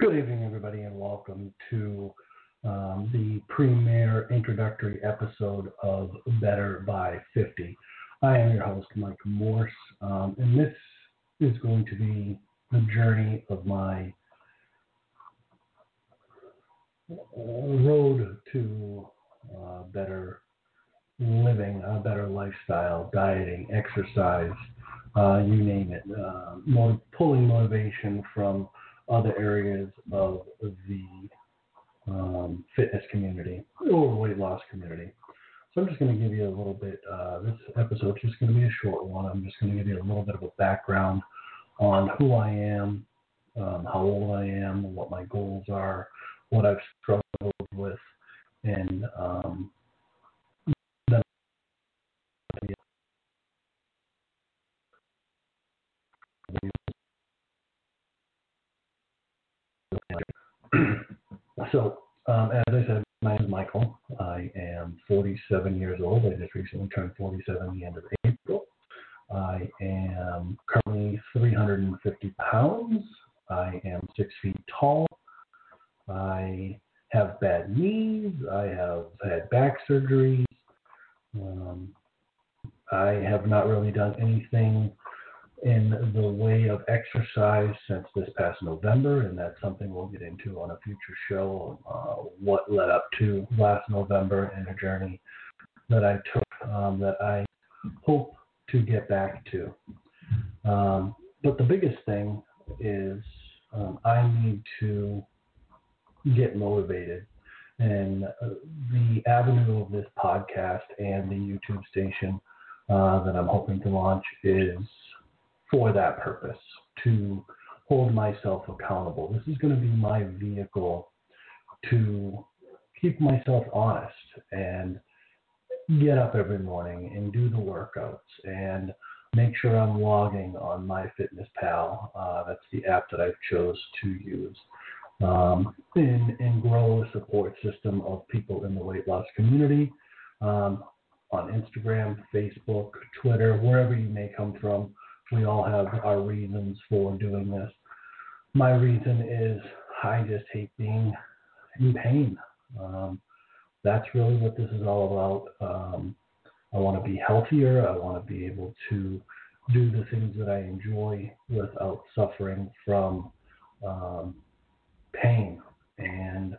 Good evening, everybody, and welcome to um, the premiere introductory episode of Better by 50. I am your host, Mike Morse, um, and this is going to be the journey of my road to uh, better living, a better lifestyle, dieting, exercise, uh, you name it, uh, more pulling motivation from other areas of the um, fitness community or weight loss community. So I'm just going to give you a little bit. Uh, this episode is just going to be a short one. I'm just going to give you a little bit of a background on who I am, um, how old I am, what my goals are, what I've struggled with, and um, then so, um, as I said, my name is Michael. I am 47 years old. I just recently turned 47 the end of April. I am currently 350 pounds. I am six feet tall. I have bad knees. I have had back surgeries. Um, I have not really done anything in the way of exercise since this past November, and that's something we'll get into on a future show. Uh, what led up to last November and a journey that I took um, that I hope to get back to. Um, but the biggest thing is um, I need to get motivated. And uh, the avenue of this podcast and the YouTube station uh, that I'm hoping to launch is for that purpose to hold myself accountable. This is going to be my vehicle to keep myself honest and get up every morning and do the workouts and make sure I'm logging on MyFitnessPal. Uh, that's the app that I've chose to use. Um, and, and grow a support system of people in the weight loss community um, on Instagram, Facebook, Twitter, wherever you may come from. We all have our reasons for doing this. My reason is I just hate being in pain. Um, that's really what this is all about. Um, I want to be healthier. I want to be able to do the things that I enjoy without suffering from um, pain and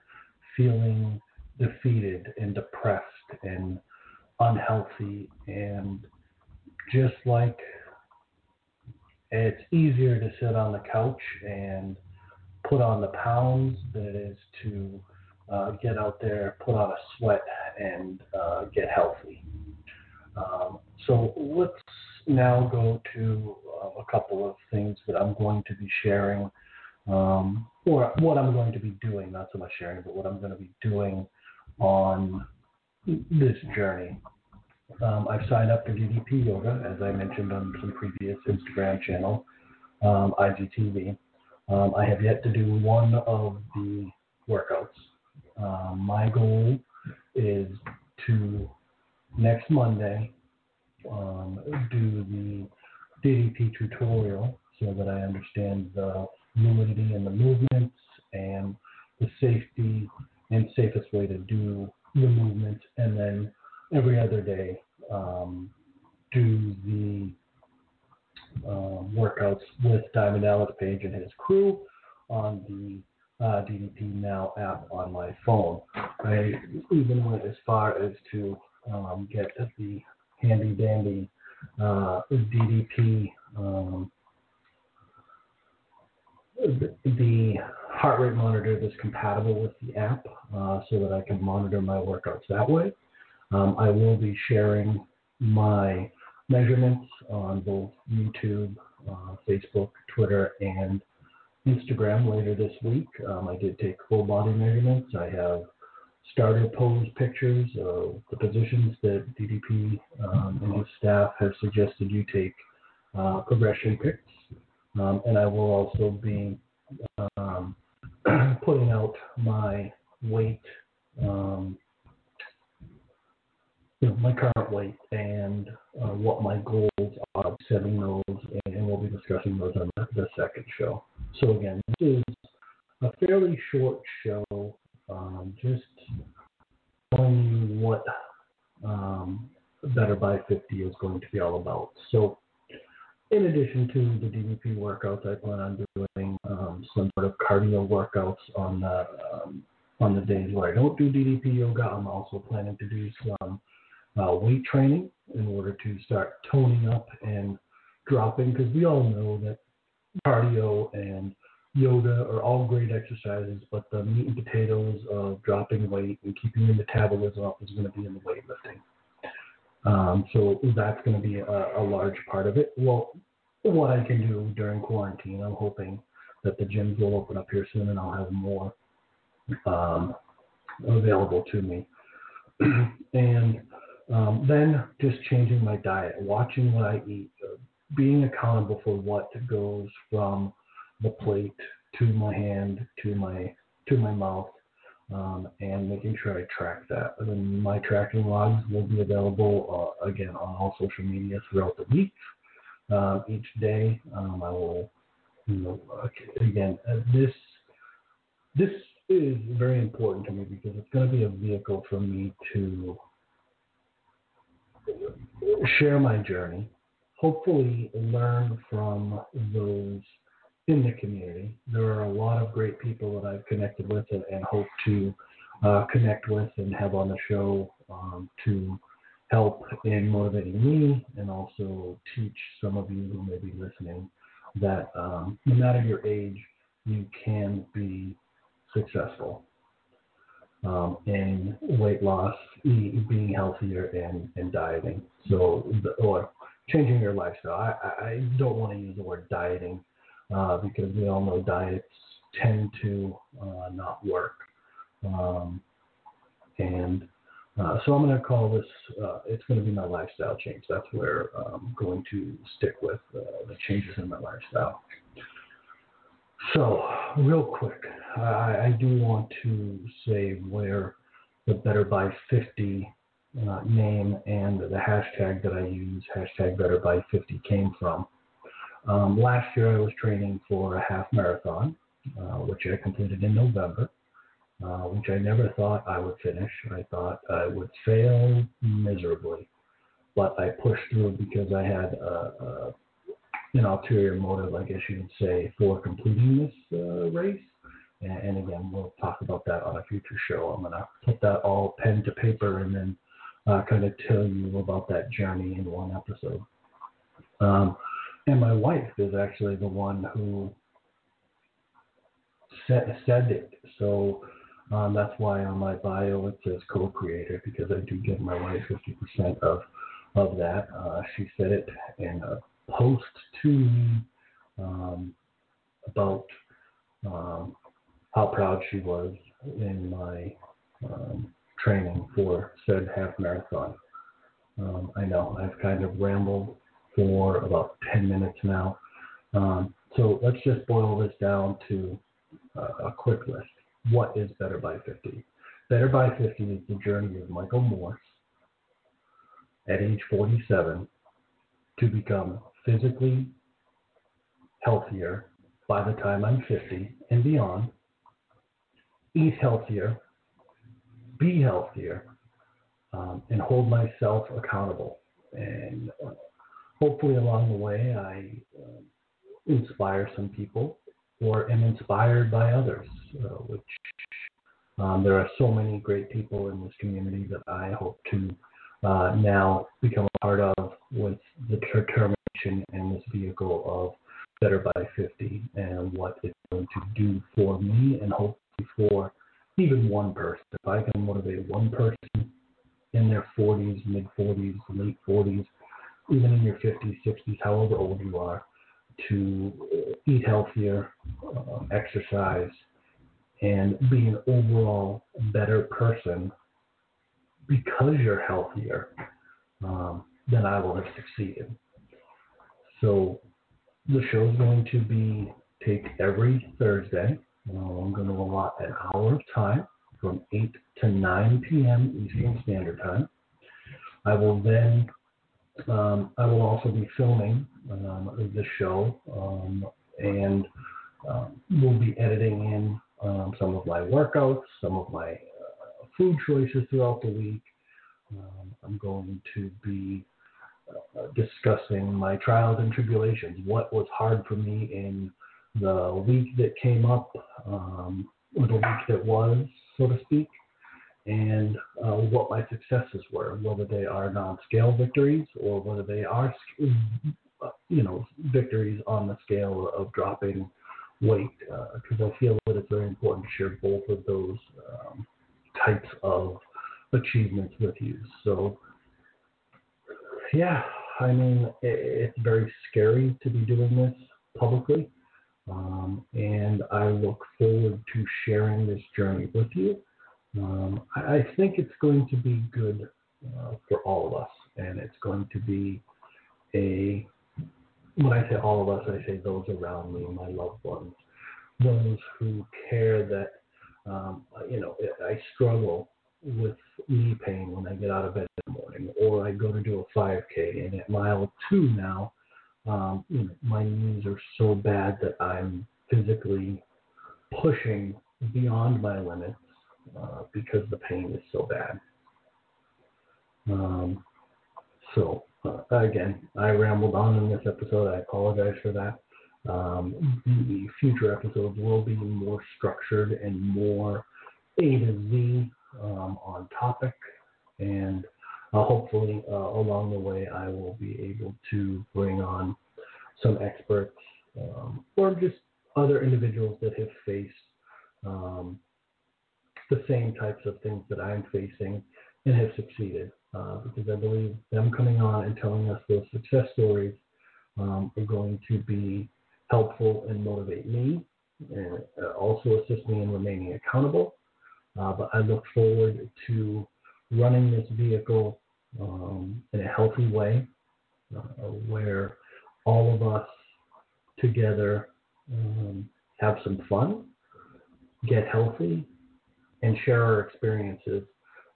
feeling defeated and depressed and unhealthy and just like it's easier to sit on the couch and put on the pounds than it is to uh, get out there, put on a sweat, and uh, get healthy. Um, so let's now go to uh, a couple of things that I'm going to be sharing, um, or what I'm going to be doing, not so much sharing, but what I'm going to be doing on this journey. Um, I've signed up for DDP Yoga, as I mentioned on some previous Instagram channel, um, IGTV. Um, I have yet to do one of the workouts. Um, my goal is to next Monday um, do the DDP tutorial so that I understand the fluidity and the movements and the safety and safest way to do the movements, and then every other day um, do the um, workouts with Diamond Dallas Page and his crew on the uh, DDP Now app on my phone. I even went as far as to um, get the handy dandy uh, DDP um, the heart rate monitor that's compatible with the app uh, so that I can monitor my workouts that way. Um, I will be sharing my measurements on both YouTube, uh, Facebook, Twitter, and Instagram later this week. Um, I did take full body measurements. I have starter pose pictures of the positions that DDP um, and his staff have suggested you take uh, progression pics. Um, and I will also be um, putting out my weight um, you know, my current weight and uh, what my goals are, setting those, and, we'll be discussing those on the, the, second show. So again, this is a fairly short show, um, just telling you what um, Better by 50 is going to be all about. So, in addition to the DDP workouts, I plan on doing um, some sort of cardio workouts on the um, on the days where I don't do DDP yoga. I'm also planning to do some uh, weight training in order to start toning up and dropping because we all know that cardio and yoga are all great exercises, but the meat and potatoes of dropping weight and keeping your metabolism up is going to be in the weightlifting. Um, so that's going to be a, a large part of it. Well, what I can do during quarantine, I'm hoping that the gyms will open up here soon and I'll have more um, available to me. and um, then just changing my diet, watching what I eat, uh, being accountable for what goes from the plate to my hand to my to my mouth, um, and making sure I track that. And then my tracking logs will be available uh, again on all social media throughout the week. Uh, each day, um, I will, you know, again, uh, this this is very important to me because it's going to be a vehicle for me to share my journey, hopefully learn from those in the community. There are a lot of great people that I've connected with and, and hope to uh, connect with and have on the show um, to help in motivating me and also teach some of you who may be listening that um, no matter your age, you can be successful um, in weight loss, being healthier, and, and dieting. So, or changing your lifestyle. I, I don't want to use the word dieting uh, because we all know diets tend to uh, not work. Um, and uh, so I'm going to call this, uh, it's going to be my lifestyle change. That's where I'm going to stick with uh, the changes in my lifestyle. So, real quick, I, I do want to say where the Better by 50 uh, name and the hashtag that I use, hashtag Better by 50, came from. Um, last year I was training for a half marathon, uh, which I completed in November, uh, which I never thought I would finish. I thought I would fail miserably, but I pushed through because I had a, a, an ulterior motive, I guess you would say, for completing this uh, race. And, again, we'll talk about that on a future show. I'm going to put that all pen to paper and then uh, kind of tell you about that journey in one episode. Um, and my wife is actually the one who said, said it. So um, that's why on my bio it says co-creator because I do give my wife 50% of of that. Uh, she said it in a post to me um, about um, how proud she was in my um, training for said half marathon. Um, I know I've kind of rambled for about 10 minutes now. Um, so let's just boil this down to uh, a quick list. What is Better by 50? Better by 50 is the journey of Michael Morse at age 47 to become physically healthier by the time I'm 50 and beyond, eat healthier, be healthier, um, and hold myself accountable. And uh, hopefully along the way I uh, inspire some people or am inspired by others, uh, which um, there are so many great people in this community that I hope to uh, now become a part of with the determination and this vehicle of Better by 50 and what it's going to do for me and hopefully for even one person. If I can motivate one person in their 40s, mid 40s, late 40s, even in your 50s, 60s, however old you are, to eat healthier, uh, exercise, and be an overall better person because you're healthier, um, then I will have succeeded. So the show is going to be take every Thursday. Uh, I'm going to allot an hour of time from 8 to 9 p.m. Eastern Standard Time. I will then um, I will also be filming um, the show um, and um, we'll be editing in um, some of my workouts, some of my uh, food choices throughout the week. Um, I'm going to be uh, discussing my trials and tribulations, what was hard for me in the week that came up, um, the week that was, so to speak, and uh, what my successes were, whether they are non-scale victories or whether they are, you know, victories on the scale of dropping weight, because uh, I feel that it's very important to share both of those um, types of achievements with you. So, yeah, I mean, it, it's very scary to be doing this publicly. Um, and I look forward to sharing this journey with you. Um, I, I, think it's going to be good uh, for all of us, and it's going to be a when I say all of us, I say those around me, my loved ones, those who care that um, you know I struggle with knee pain when I get out of bed in the morning, or I go to do a 5K, and at mile two now, um, you know, my knees are so bad that I'm physically pushing beyond my limits uh, because the pain is so bad. Um, so uh, again, I rambled on in this episode. I apologize for that. Um, the future episodes will be more structured and more A to Z um, on topic, and uh, hopefully uh, along the way I will be able to bring on some experts um, or just other individuals that have faced um, the same types of things that I'm facing and have succeeded. Uh, because I believe them coming on and telling us those success stories um, are going to be helpful and motivate me and uh, also assist me in remaining accountable. Uh, but I look forward to running this vehicle um, in a healthy way uh, where all of us together um, have some fun, get healthy, and share our experiences,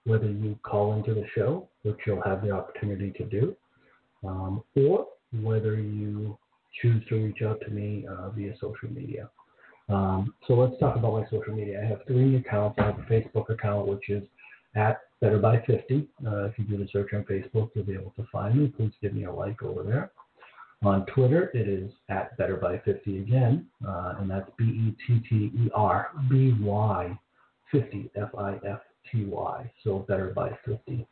whether you call into the show, which you'll have the opportunity to do, um, or whether you choose to reach out to me uh, via social media. Um, so let's talk about my social media. I have three accounts. I have a Facebook account, which is at Better by 50. Uh, if you do the search on Facebook, you'll be able to find me. Please give me a like over there. On Twitter, it is at Better by 50 again, uh, and that's B E T T E R B Y 50 F I F T Y. So Better by 50.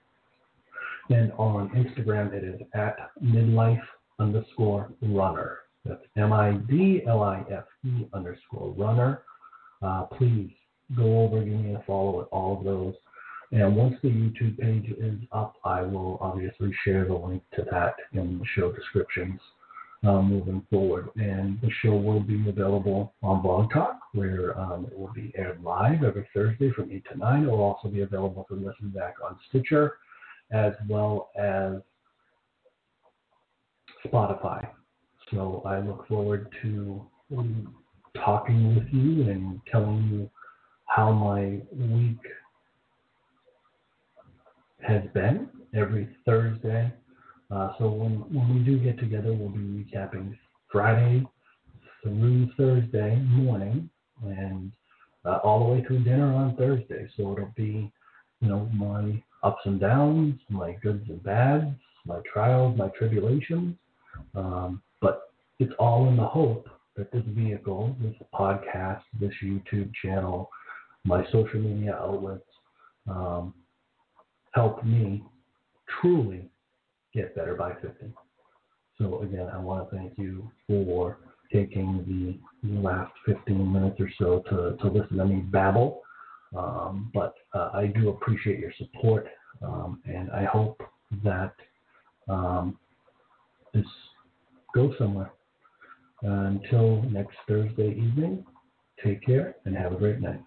And on Instagram, it is at midlife underscore runner. That's M I D L I F E underscore runner. Uh, please go over, give me a follow at all of those. And once the YouTube page is up, I will obviously share the link to that in the show descriptions uh, moving forward. And the show will be available on Blog Talk, where um, it will be aired live every Thursday from 8 to 9. It will also be available to listen back on Stitcher, as well as Spotify. So I look forward to talking with you and telling you how my week has been every Thursday. Uh, so when, when we do get together, we'll be recapping Friday through Thursday morning and uh, all the way through dinner on Thursday. So it'll be, you know, my ups and downs, my goods and bads, my trials, my tribulations, um, but it's all in the hope that this vehicle, this podcast, this YouTube channel, my social media outlets, um, help me truly get better by 50. So again, I want to thank you for taking the last 15 minutes or so to, to listen to me babble. Um, but uh, I do appreciate your support, um, and I hope that um, this go somewhere. Uh, until next Thursday evening, take care and have a great night.